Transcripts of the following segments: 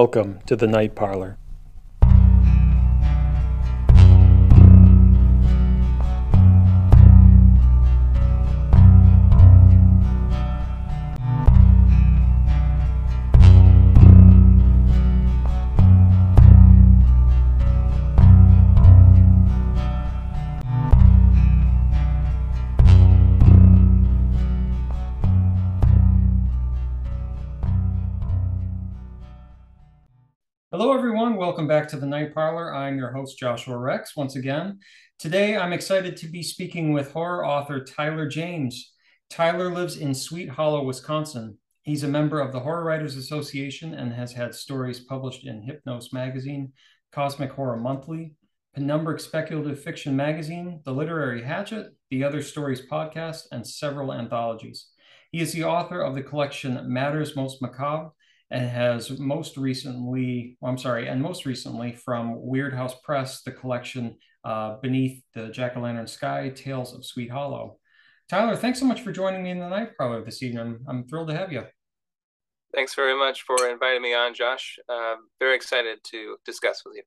Welcome to the Night Parlor. Welcome back to the Night Parlor. I'm your host, Joshua Rex, once again. Today, I'm excited to be speaking with horror author Tylor James. Tylor lives in Sweet Hollow, Wisconsin. He's a member of the Horror Writers Association and has had stories published in Hypnos Magazine, Cosmic Horror Monthly, Penumbric Speculative Fiction Magazine, The Literary Hatchet, the Other Stories podcast, and several anthologies. He is the author of the collection Matters Most Macabre and has most recently, well, I'm sorry, and most recently from Weird House Press, the collection uh, Beneath the Jack o' Lantern Sky Tales of Sweet Hollow. Tylor, thanks so much for joining me in the night parlor this evening. I'm thrilled to have you. Thanks very much for inviting me on, Josh. Uh, very excited to discuss with you.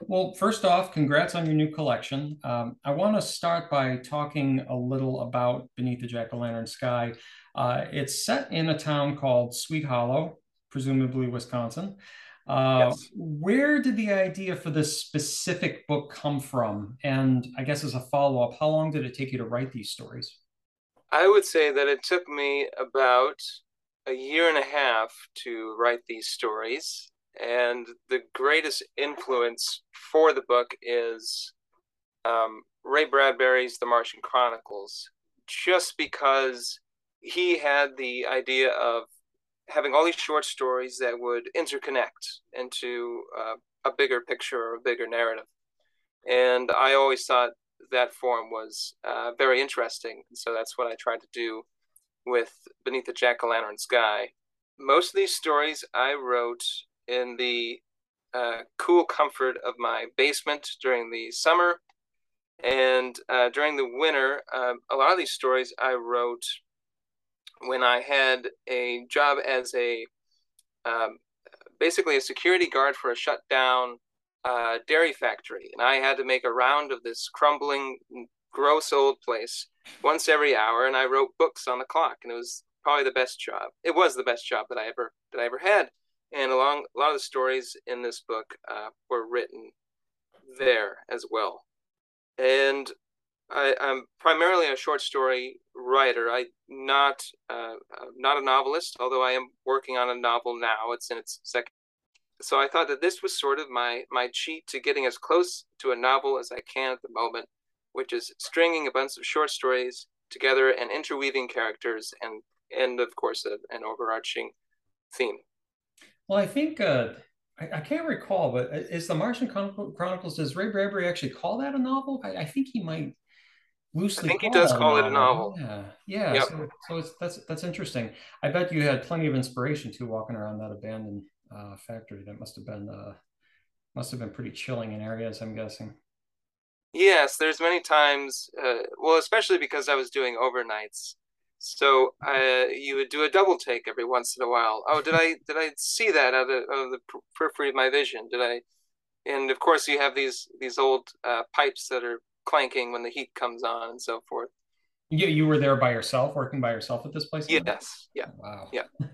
Well, first off, congrats on your new collection. Um, I want to start by talking a little about Beneath the Jack o' Lantern Sky. Uh, it's set in a town called Sweet Hollow, presumably Wisconsin. Uh, yes. Where did the idea for this specific book come from? And I guess as a follow up, how long did it take you to write these stories? I would say that it took me about a year and a half to write these stories. And the greatest influence for the book is um, Ray Bradbury's The Martian Chronicles, just because he had the idea of having all these short stories that would interconnect into uh, a bigger picture or a bigger narrative. And I always thought that form was uh, very interesting. So that's what I tried to do with Beneath the Jack o' Lantern Sky. Most of these stories I wrote in the uh, cool comfort of my basement during the summer. And uh, during the winter, um, a lot of these stories I wrote when I had a job as a um, basically a security guard for a shut down uh, dairy factory. And I had to make a round of this crumbling, gross old place once every hour. And I wrote books on the clock. And it was probably the best job. It was the best job that I ever that I ever had and along a lot of the stories in this book uh, were written there as well. And I, am primarily a short story writer. I not uh, uh, not a novelist, although I am working on a novel now. It's in its second. So I thought that this was sort of my my cheat to getting as close to a novel as I can at the moment, which is stringing a bunch of short stories together and interweaving characters and and of course a, an overarching theme. Well, I think uh, I, I, can't recall, but is the Martian Chronicles? Does Ray Bradbury actually call that a novel? I, I think he might loosely. I think he does call it a novel. Yeah, yeah. Yep. So, so it's that's that's interesting. I bet you had plenty of inspiration too, walking around that abandoned uh, factory. That must have been uh, must have been pretty chilling in areas. I'm guessing. Yes, there's many times. Uh, well, especially because I was doing overnights so uh, you would do a double take every once in a while. Oh, did I did I see that out of, of the periphery of my vision? Did I? And of course, you have these these old uh, pipes that are clanking when the heat comes on and so forth. Yeah, you were there by yourself, working by yourself at this place. Yes. Yeah. Wow. Yeah.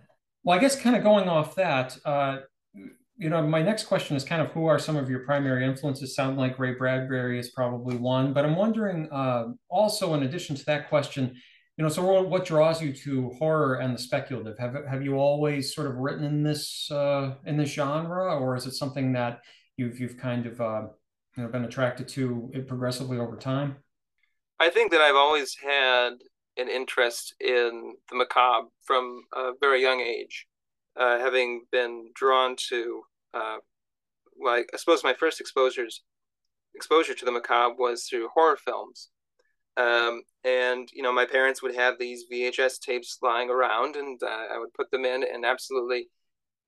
Well, I guess kind of going off that, uh, you know, my next question is kind of who are some of your primary influences? Sound like Ray Bradbury is probably one, but I'm wondering uh, also, in addition to that question, you know, so what draws you to horror and the speculative? Have have you always sort of written in this uh, in this genre, or is it something that you've you've kind of know been attracted to it progressively over time? I think that I've always had an interest in the macabre from a very young age, uh, having been drawn to. Uh, like I suppose my first exposures exposure to the macabre was through horror films um, and you know, my parents would have these VHS tapes lying around, and uh, I would put them in and absolutely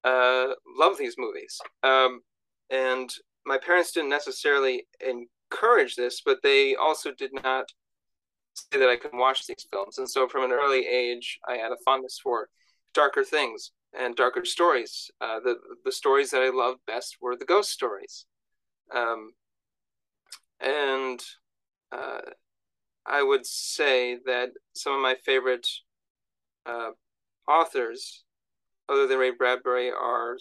uh, love these movies. Um, and my parents didn't necessarily encourage this, but they also did not say that I could watch these films. And so, from an early age, I had a fondness for darker things. and darker stories. Uh, the the stories that I loved best were the ghost stories, um, and uh, I would say that some of my favorite uh, authors, other than Ray Bradbury, are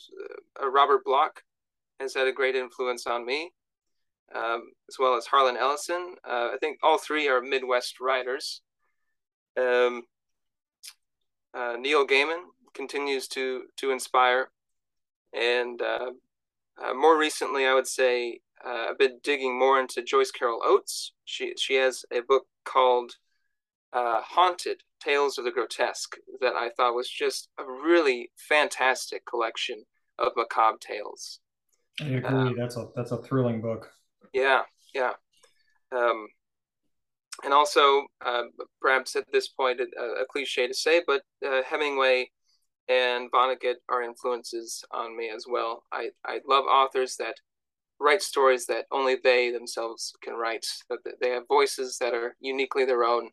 uh, Robert Bloch has had a great influence on me, um, as well as Harlan Ellison. Uh, I think all three are Midwest writers. Um, uh, Neil Gaiman continues to to inspire, and uh, uh, more recently, I would say uh, I've been digging more into Joyce Carol Oates. She she has a book called uh, Haunted: Tales of the Grotesque that I thought was just a really fantastic collection of macabre tales. I agree. Um, that's a that's a thrilling book. Yeah, yeah. Um, and also, uh, perhaps at this point, a, a, cliche to say, but uh, Hemingway and Vonnegut are influences on me as well. I, I love authors that write stories that only they themselves can write, that they have voices that are uniquely their own.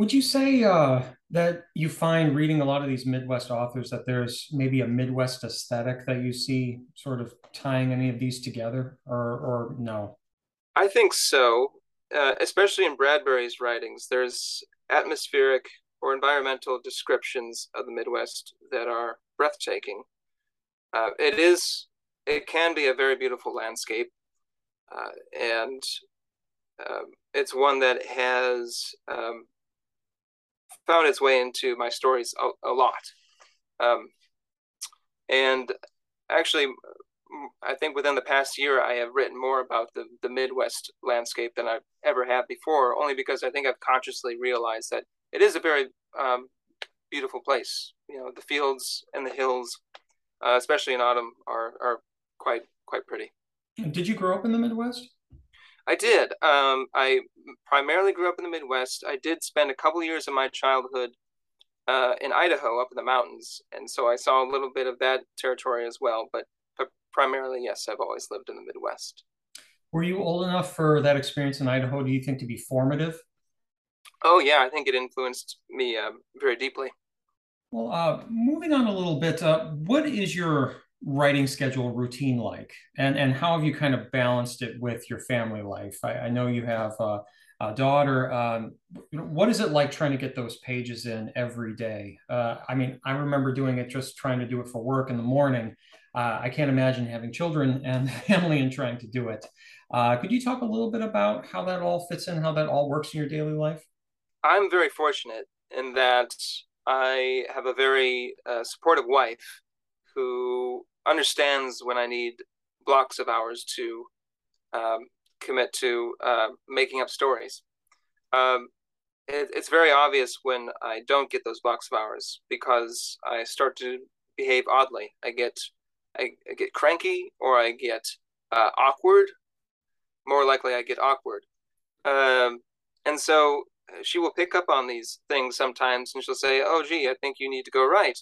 Would you say uh, that you find reading a lot of these Midwest authors that there's maybe a Midwest aesthetic that you see sort of tying any of these together, or, or no? I think so, uh, especially in Bradbury's writings. There's atmospheric or environmental descriptions of the Midwest that are breathtaking. Uh, it is, it can be a very beautiful landscape, uh, and um, it's one that has um, found its way into my stories a, a lot. Um, and actually, I think within the past year, I have written more about the, the Midwest landscape than I've ever had before, only because I think I've consciously realized that it is a very um, beautiful place. You know, the fields and the hills, uh, especially in autumn, are are quite quite pretty. Did you grow up in the Midwest? I did. Um, I primarily grew up in the Midwest. I did spend a couple years of my childhood uh, in Idaho, up in the mountains, and so I saw a little bit of that territory as well. But, but primarily, yes, I've always lived in the Midwest. Were you old enough for that experience in Idaho? Do you think to be formative? Oh yeah, I think it influenced me uh, very deeply. Well, uh, moving on a little bit, uh, what is your writing schedule routine like, and and how have you kind of balanced it with your family life? I, I know you have a daughter. Um, what is it like trying to get those pages in every day? Uh, I mean, I remember doing it just trying to do it for work in the morning. Uh, I can't imagine having children and family and trying to do it. Uh, could you talk a little bit about how that all fits in, how that all works in your daily life? I'm very fortunate in that I have a very uh, supportive wife who understands when I need blocks of hours to um, commit to uh, making up stories. Um, it, it's very obvious when I don't get those blocks of hours because I start to behave oddly. I get I, I get cranky or I get uh, awkward. More likely, I get awkward. Um, and so she will pick up on these things sometimes and she'll say, Oh, gee, I think you need to go right.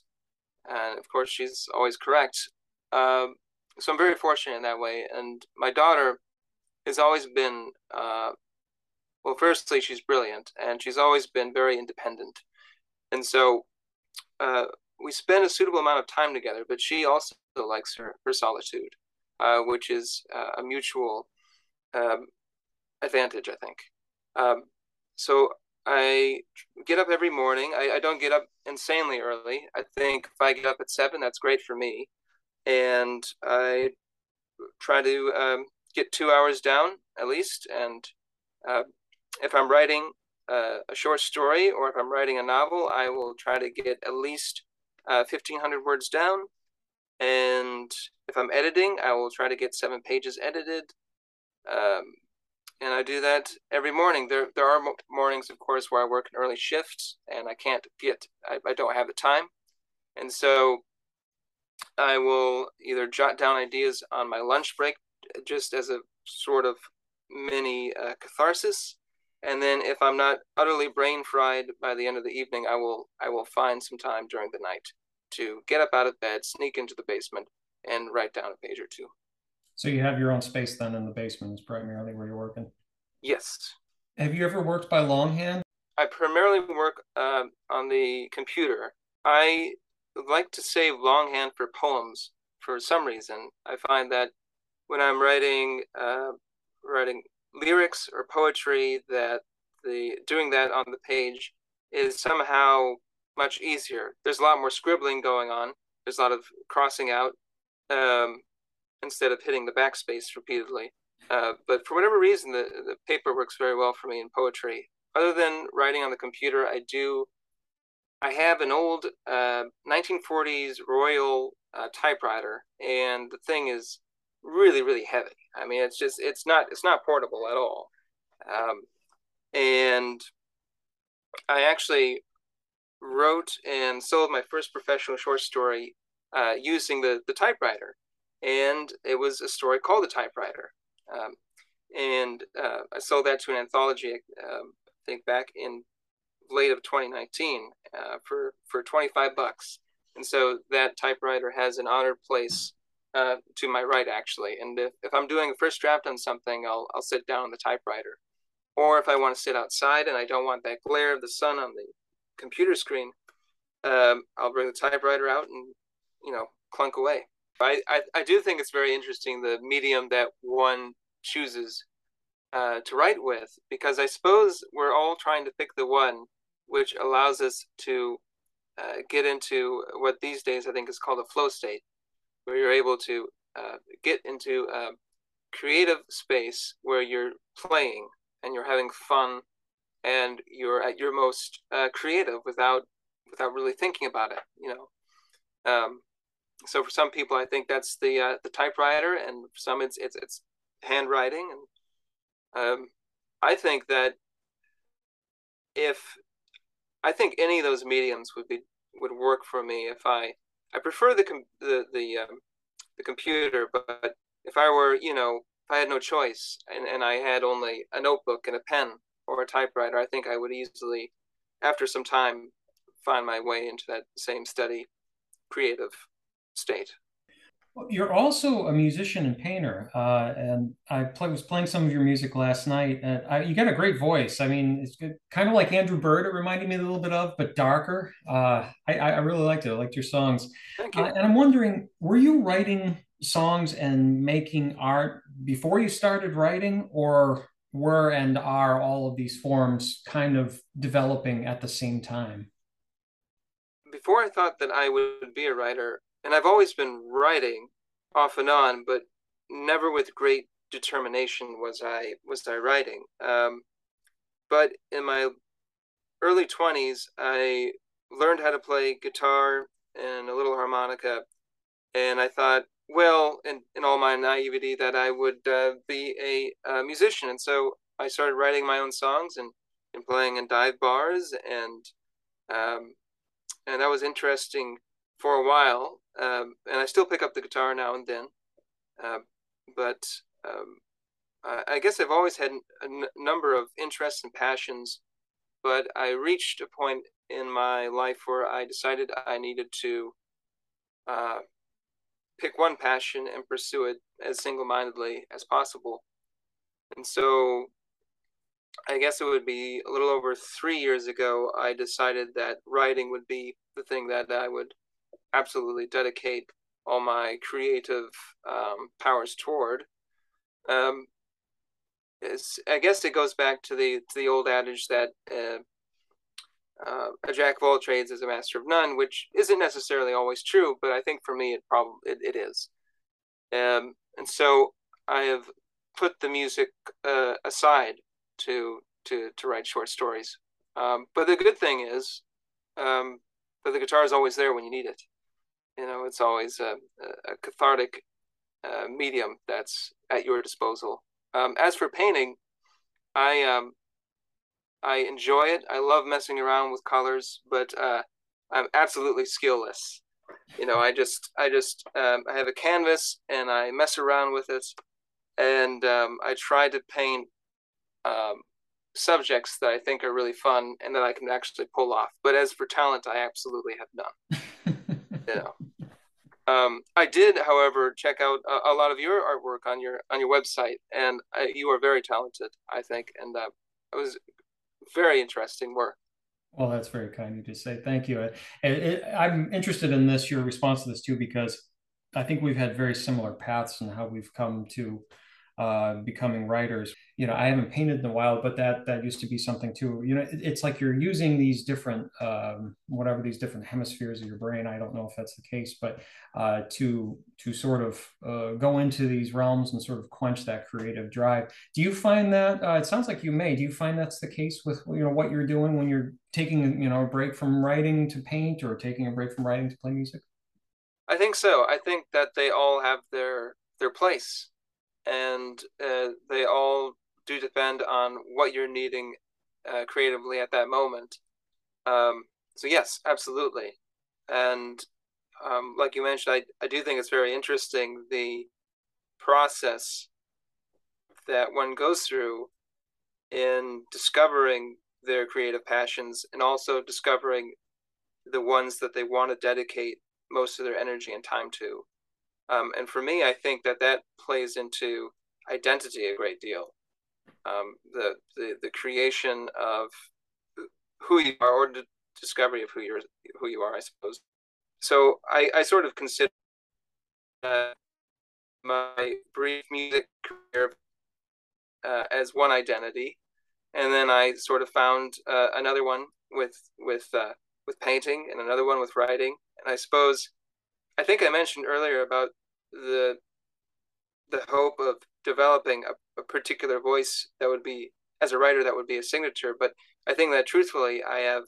And of course, she's always correct. Um, so I'm very fortunate in that way. And my daughter has always been, uh, well, firstly, she's brilliant and she's always been very independent. And so uh, we spend a suitable amount of time together, but she also likes her, her solitude, uh, which is uh, a mutual um, advantage, I think. Um, so I get up every morning. I, I don't get up insanely early. I think if I get up at seven, that's great for me. And I try to um, get two hours down at least. And uh, if I'm writing uh, a short story or if I'm writing a novel, I will try to get at least uh, 1,500 words down. And if I'm editing, I will try to get seven pages edited. Um, and I do that every morning. There there are mornings, of course, where I work an early shift and I can't get I, I don't have the time, and so I will either jot down ideas on my lunch break, just as a sort of mini uh, catharsis, and then if I'm not utterly brain fried by the end of the evening, I will I will find some time during the night to get up out of bed, sneak into the basement, and write down a page or two. So you have your own space then in the basement is primarily where you're working. Yes. Have you ever worked by longhand? I primarily work uh, on the computer. I like to save longhand for poems for some reason. I find that when I'm writing uh, writing lyrics or poetry, that the doing that on the page is somehow much easier. There's a lot more scribbling going on. There's a lot of crossing out um, instead of hitting the backspace repeatedly. Uh, but for whatever reason, the, the paper works very well for me in poetry. Other than writing on the computer, I do. I have an old uh, 1940s Royal uh, typewriter, and the thing is really, really heavy. I mean, it's just it's not it's not portable at all. Um, and I actually wrote and sold my first professional short story uh, using the the typewriter, and it was a story called The Typewriter. Um, and uh, I sold that to an anthology, um, I think back in late of 2019 uh, for for 25 bucks. And so that typewriter has an honored place uh, to my right, actually. And if, if I'm doing a first draft on something, I'll I'll sit down on the typewriter. Or if I want to sit outside and I don't want that glare of the sun on the computer screen, um, I'll bring the typewriter out and you know clunk away. I, I, I do think it's very interesting the medium that one chooses uh, to write with because I suppose we're all trying to pick the one which allows us to uh, get into what these days I think is called a flow state, where you're able to uh, get into a creative space where you're playing and you're having fun and you're at your most uh, creative without without really thinking about it. You know, um, so for some people, I think that's the uh, the typewriter, and for some, it's it's it's handwriting. And um, I think that if I think any of those mediums would be would work for me if I I prefer the com- the the um, the computer, but if I were you know if I had no choice and and I had only a notebook and a pen or a typewriter, I think I would easily, after some time, find my way into that same steady creative state. You're also a musician and painter, uh, and I play, was playing some of your music last night. And I, you got a great voice. I mean, it's good, kind of like Andrew Bird. It reminded me a little bit of, but darker. Uh, I, I really liked it. I liked your songs. Thank you. Uh, and I'm wondering, were you writing songs and making art before you started writing, or were and are all of these forms kind of developing at the same time? Before I thought that I would be a writer, and I've always been writing off and on, but never with great determination was I was I writing. Um, but in my early twenties, I learned how to play guitar and a little harmonica, and I thought, well, in, in all my naivety, that I would uh, be a, a, musician, and so I started writing my own songs and, and playing in dive bars, and um, and that was interesting for a while, um, and I still pick up the guitar now and then. Uh, but um, I, I, guess I've always had a n- number of interests and passions, but I reached a point in my life where I decided I needed to uh, pick one passion and pursue it as single mindedly as possible. And so I guess it would be a little over three years ago, I decided that writing would be the thing that I would absolutely dedicate all my creative um, powers toward. Um, I guess it goes back to the to the old adage that uh, uh, a jack of all trades is a master of none, which isn't necessarily always true, but I think for me it probably it, it is. Um, and so I have put the music uh, aside to to to write short stories. Um, but the good thing is um, that the guitar is always there when you need it you know it's always a, a cathartic uh, medium that's at your disposal. Um, as for painting i um, i enjoy it. I love messing around with colors but uh, i'm absolutely skillless. You know i just i just um, i have a canvas and i mess around with it and um, i try to paint um, subjects that i think are really fun and that i can actually pull off. But as for talent i absolutely have none know um, I did, however, check out a, a, lot of your artwork on your on your website, and uh, you are very talented, I think, and uh, it was very interesting work. Well, that's very kind of you to say. Thank you. It, it, I'm interested in this, your response to this too, because I think we've had very similar paths in how we've come to uh, becoming writers. You know, I haven't painted in a while, but that that used to be something too. You know, it, it's like you're using these different, um, whatever these different hemispheres of your brain. I don't know if that's the case, but uh, to to sort of uh, go into these realms and sort of quench that creative drive. Do you find that? Uh, it sounds like you may. Do you find that's the case with you know what you're doing when you're taking you know a break from writing to paint, or taking a break from writing to play music? I think so. I think that they all have their their place and uh, they all do depend on what you're needing uh, creatively at that moment. Um, so yes, absolutely, and um, like you mentioned, I I do think it's very interesting the process that one goes through in discovering their creative passions and also discovering the ones that they want to dedicate most of their energy and time to. Um, and for me, I think that that plays into identity a great deal. Um, the, the the creation of who you are, or the discovery of who you're who you are, I suppose. So I, I sort of consider uh, my brief music career uh, as one identity, and then I sort of found uh, another one with with uh, with painting, and another one with writing, and I suppose I think I mentioned earlier about the the hope of developing a, a particular voice that would be as a writer that would be a signature. But I think that truthfully, I have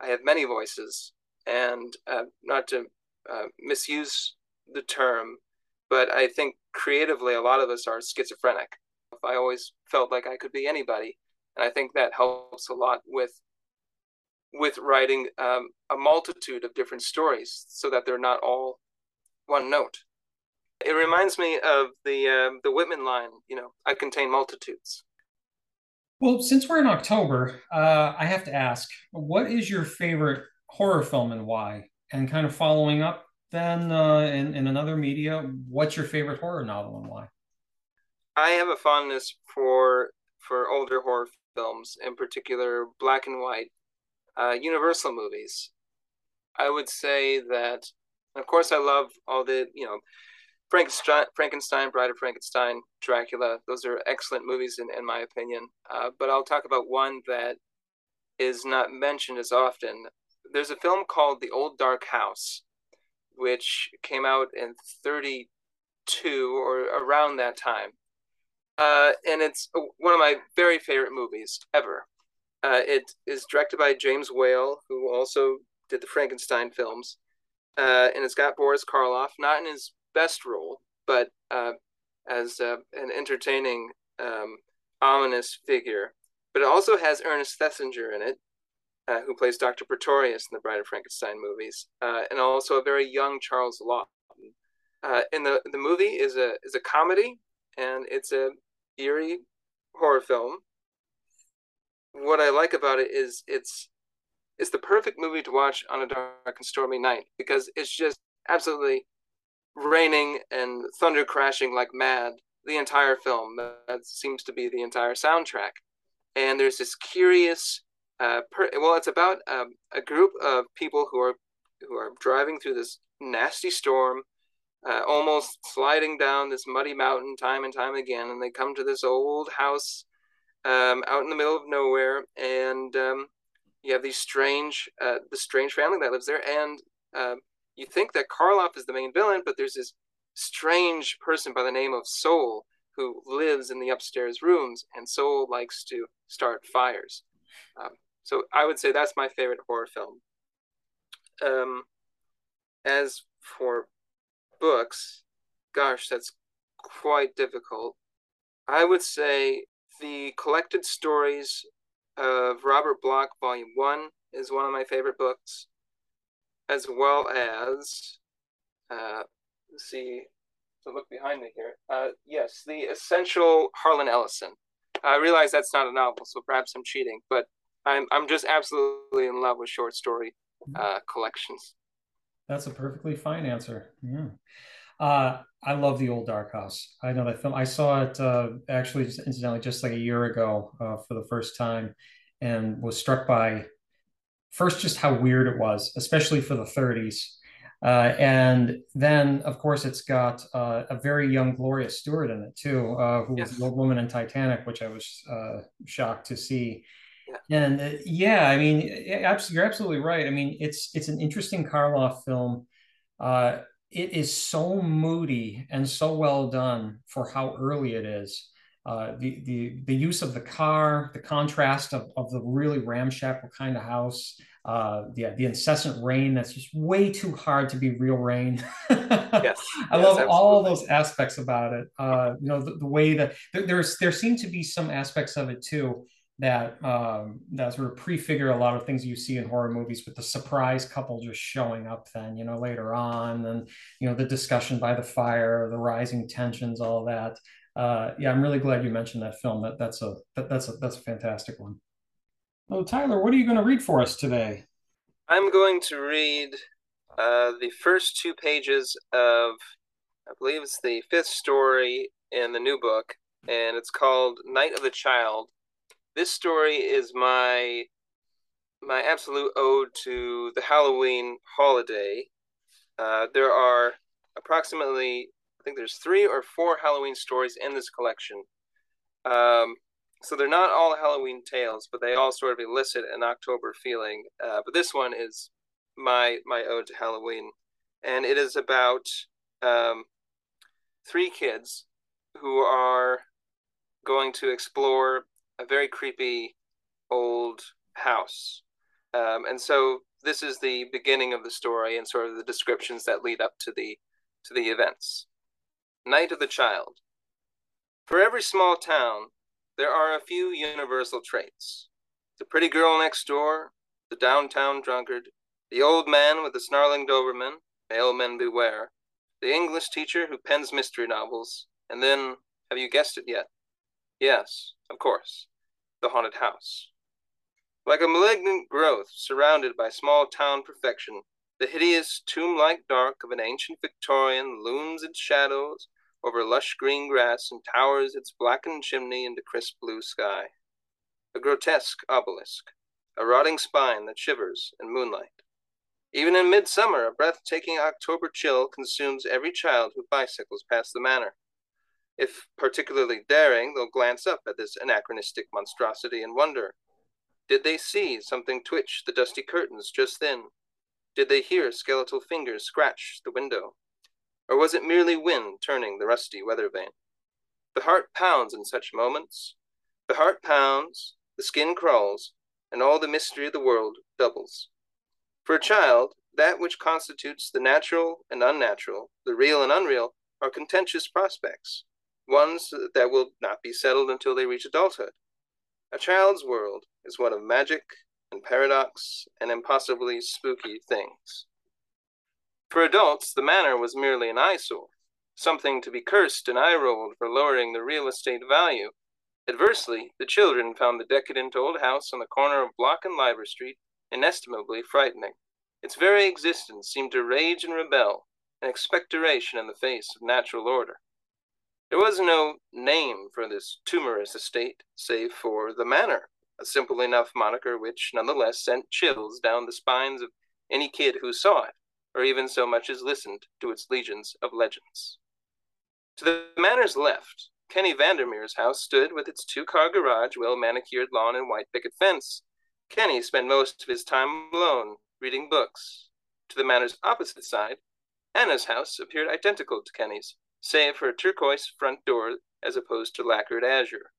I have many voices, and uh, not to uh, misuse the term, but I think creatively, a lot of us are schizophrenic. I always felt like I could be anybody, and I think that helps a lot with with writing um, a multitude of different stories, so that they're not all one note. It reminds me of the uh, the Whitman line. You know, I contain multitudes. Well, since we're in October, uh, I have to ask, what is your favorite horror film and why? And kind of following up, then uh, in, in another media, what's your favorite horror novel and why? I have a fondness for for older horror films, in particular black and white uh, Universal movies. I would say that, of course, I love all the you know Frankenstein, Frankenstein, Bride of Frankenstein, Dracula. Those are excellent movies in, in my opinion. Uh, but I'll talk about one that is not mentioned as often. There's a film called The Old Dark House, which came out in 32 or around that time. Uh, and it's one of my very favorite movies ever. Uh, it is directed by James Whale, who also did the Frankenstein films. Uh, and it's got Boris Karloff, not in his best role, but uh, as uh, an entertaining, um, ominous figure. But it also has Ernest Thesiger in it, uh, who plays Dr. Pretorius in the Bride of Frankenstein movies, uh, and also a very young Charles Laughton. Uh, in the the movie is a is a comedy, and it's a eerie horror film. What I like about it is it's it's the perfect movie to watch on a dark and stormy night because it's just absolutely raining and thunder crashing like mad the entire film. That seems to be the entire soundtrack. And there's this curious, uh, per- well, it's about um, a group of people who are who are driving through this nasty storm, uh, almost sliding down this muddy mountain time and time again. And they come to this old house um, out in the middle of nowhere, and um, you have these strange, uh, the strange family that lives there, and uh, you think that Karloff is the main villain, but there's this strange person by the name of Saul who lives in the upstairs rooms, and Saul likes to start fires. Um, so I would say that's my favorite horror film. Um, as for books, gosh, that's quite difficult. I would say the collected stories of Robert Bloch, Volume One, is one of my favorite books as well as, uh, let's see, to look behind me here. Uh, yes, the essential Harlan Ellison. I realize that's not a novel, so perhaps I'm cheating, but I'm I'm just absolutely in love with short story uh, collections. That's a perfectly fine answer. Yeah. Uh, I love the old Dark House. I know that film. I saw it uh, actually, incidentally, just like a year ago uh, for the first time, and was struck by first just how weird it was, especially for the 30s. Uh, and then, of course, it's got uh, a very young Gloria Stuart in it too, uh, who yes. was the old woman in Titanic, which I was uh, shocked to see. Yeah. And uh, yeah, I mean, you're absolutely right. I mean, it's it's an interesting Karloff film. Uh, it is so moody and so well done for how early it is. Uh, the the the use of the car, the contrast of, of the really ramshackle kind of house, uh, the the incessant rain that's just way too hard to be real rain. yes, I yes, love absolutely. all those aspects about it. Uh, you know, the, the way that there's there seem to be some aspects of it too that um, that sort of prefigure a lot of things you see in horror movies with the surprise couple just showing up then you know later on and you know the discussion by the fire the rising tensions all that uh, yeah i'm really glad you mentioned that film. That that's a that, that's a that's a fantastic one. Oh Tylor what are you going to read for us today? I'm going to read uh, the first two pages of i believe it's the fifth story in the new book and it's called night of the child. This story is my my absolute ode to the Halloween holiday. Uh, there are approximately, think there's three or four Halloween stories in this collection. Um, so they're not all Halloween tales, but they all sort of elicit an October feeling. Uh, but this one is my my ode to Halloween, and it is about um, three kids who are going to explore a very creepy old house. Um, and so this is the beginning of the story and sort of the descriptions that lead up to the to the events. Night of the Child. For every small town, there are a few universal traits. The pretty girl next door, the downtown drunkard, the old man with the snarling Doberman, male men beware, the English teacher who pens mystery novels, and then, have you guessed it yet? Yes, of course, the haunted house. Like a malignant growth surrounded by small town perfection, the hideous tomb like dark of an ancient Victorian looms its shadows over lush green grass and towers its blackened chimney into crisp blue sky. A grotesque obelisk, a rotting spine that shivers in moonlight. Even in midsummer, a breathtaking October chill consumes every child who bicycles past the manor. If particularly daring, they'll glance up at this anachronistic monstrosity and wonder Did they see something twitch the dusty curtains just then? Did they hear skeletal fingers scratch the window? Or was it merely wind turning the rusty weather vane? The heart pounds in such moments. The heart pounds, the skin crawls, and all the mystery of the world doubles. For a child, that which constitutes the natural and unnatural, the real and unreal, are contentious prospects ones that will not be settled until they reach adulthood. A child's world is one of magic and paradox and impossibly spooky things. For adults, the manor was merely an eyesore, something to be cursed and eye rolled for lowering the real estate value. Adversely, the children found the decadent old house on the corner of Block and Liver Street inestimably frightening. Its very existence seemed to rage and rebel, an expectoration in the face of natural order. There was no name for this tumorous estate save for the manor, a simple enough moniker which nonetheless sent chills down the spines of any kid who saw it, or even so much as listened to its legions of legends. To the manor's left, Kenny Vandermeer's house stood with its two car garage, well manicured lawn, and white picket fence. Kenny spent most of his time alone, reading books. To the manor's opposite side, Anna's house appeared identical to Kenny's, save for a turquoise front door as opposed to lacquered azure.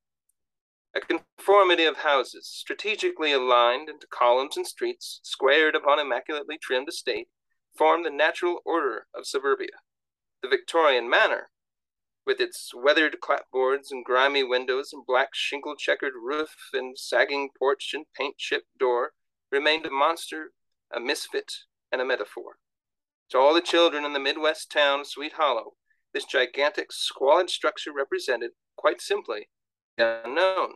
A conformity of houses, strategically aligned into columns and streets, squared upon immaculately trimmed estate, formed the natural order of suburbia. The Victorian manor, with its weathered clapboards and grimy windows and black shingle checkered roof and sagging porch and paint chipped door, remained a monster, a misfit, and a metaphor. To all the children in the Midwest town of Sweet Hollow, this gigantic, squalid structure represented, quite simply, the unknown.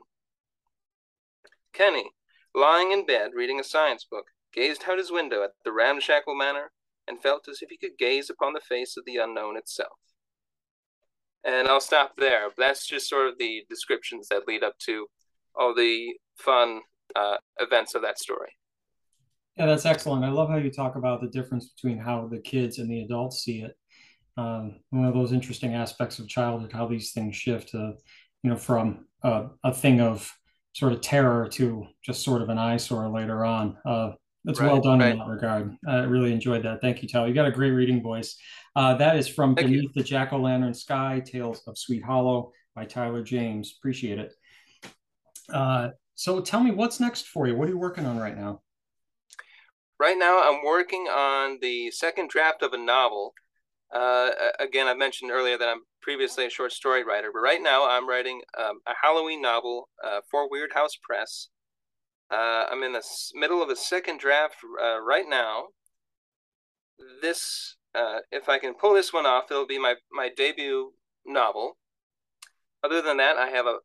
Kenny, lying in bed reading a science book, gazed out his window at the ramshackle manor and felt as if he could gaze upon the face of the unknown itself. And I'll stop there. That's just sort of the descriptions that lead up to all the fun uh, events of that story. Yeah, that's excellent. I love how you talk about the difference between how the kids and the adults see it. Um, one of those interesting aspects of childhood, how these things shift, uh, you know, from uh, a thing of sort of terror to just sort of an eyesore later on. Uh, that's right, well done right. in that regard. I really enjoyed that. Thank you, Tylor. You got a great reading voice. Uh, that is from Thank Beneath you. the Jack O' Lantern Sky Tales of Sweet Hollow by Tylor James. Appreciate it. Uh, so tell me what's next for you? What are you working on right now? Right now, I'm working on the second draft of a novel. Uh, again, I mentioned earlier that I'm previously a short story writer, but right now I'm writing um, a Halloween novel uh, for Weird House Press. Uh, I'm in the middle of the second draft uh, right now. This, uh, if I can pull this one off, it'll be my, my debut novel. Other than that, I have a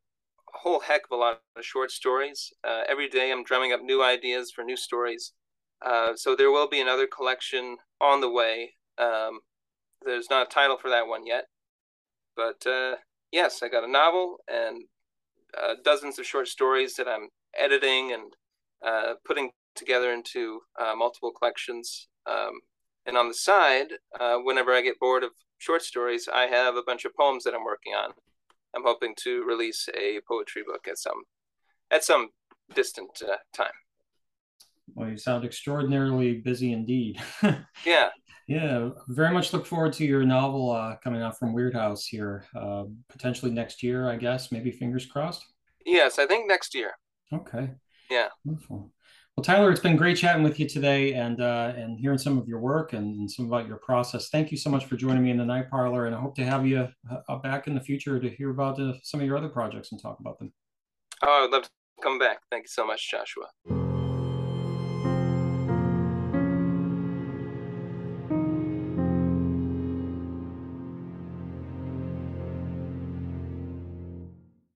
whole heck of a lot of short stories. Uh, every day I'm drumming up new ideas for new stories. Uh, so there will be another collection on the way. Um, there's not a title for that one yet. But uh, yes, I got a novel and dozens of short stories that I'm editing and uh, putting together into uh, multiple collections. Um, and on the side, whenever I get bored of short stories, I have a bunch of poems that I'm working on. I'm hoping to release a poetry book at some at some distant uh, time. Well, you sound extraordinarily busy indeed. yeah. Yeah, very much look forward to your novel uh, coming out from Weird House here, uh, potentially next year, I guess. Maybe fingers crossed. Yes, I think next year. Okay. Yeah. Wonderful. Well, Tylor, it's been great chatting with you today and uh, and hearing some of your work and, and, some about your process. Thank you so much for joining me in the night parlor, and I hope to have you uh, back in the future to hear about uh, some of your other projects and talk about them. Oh, I'd love to come back. Thank you so much, Joshua.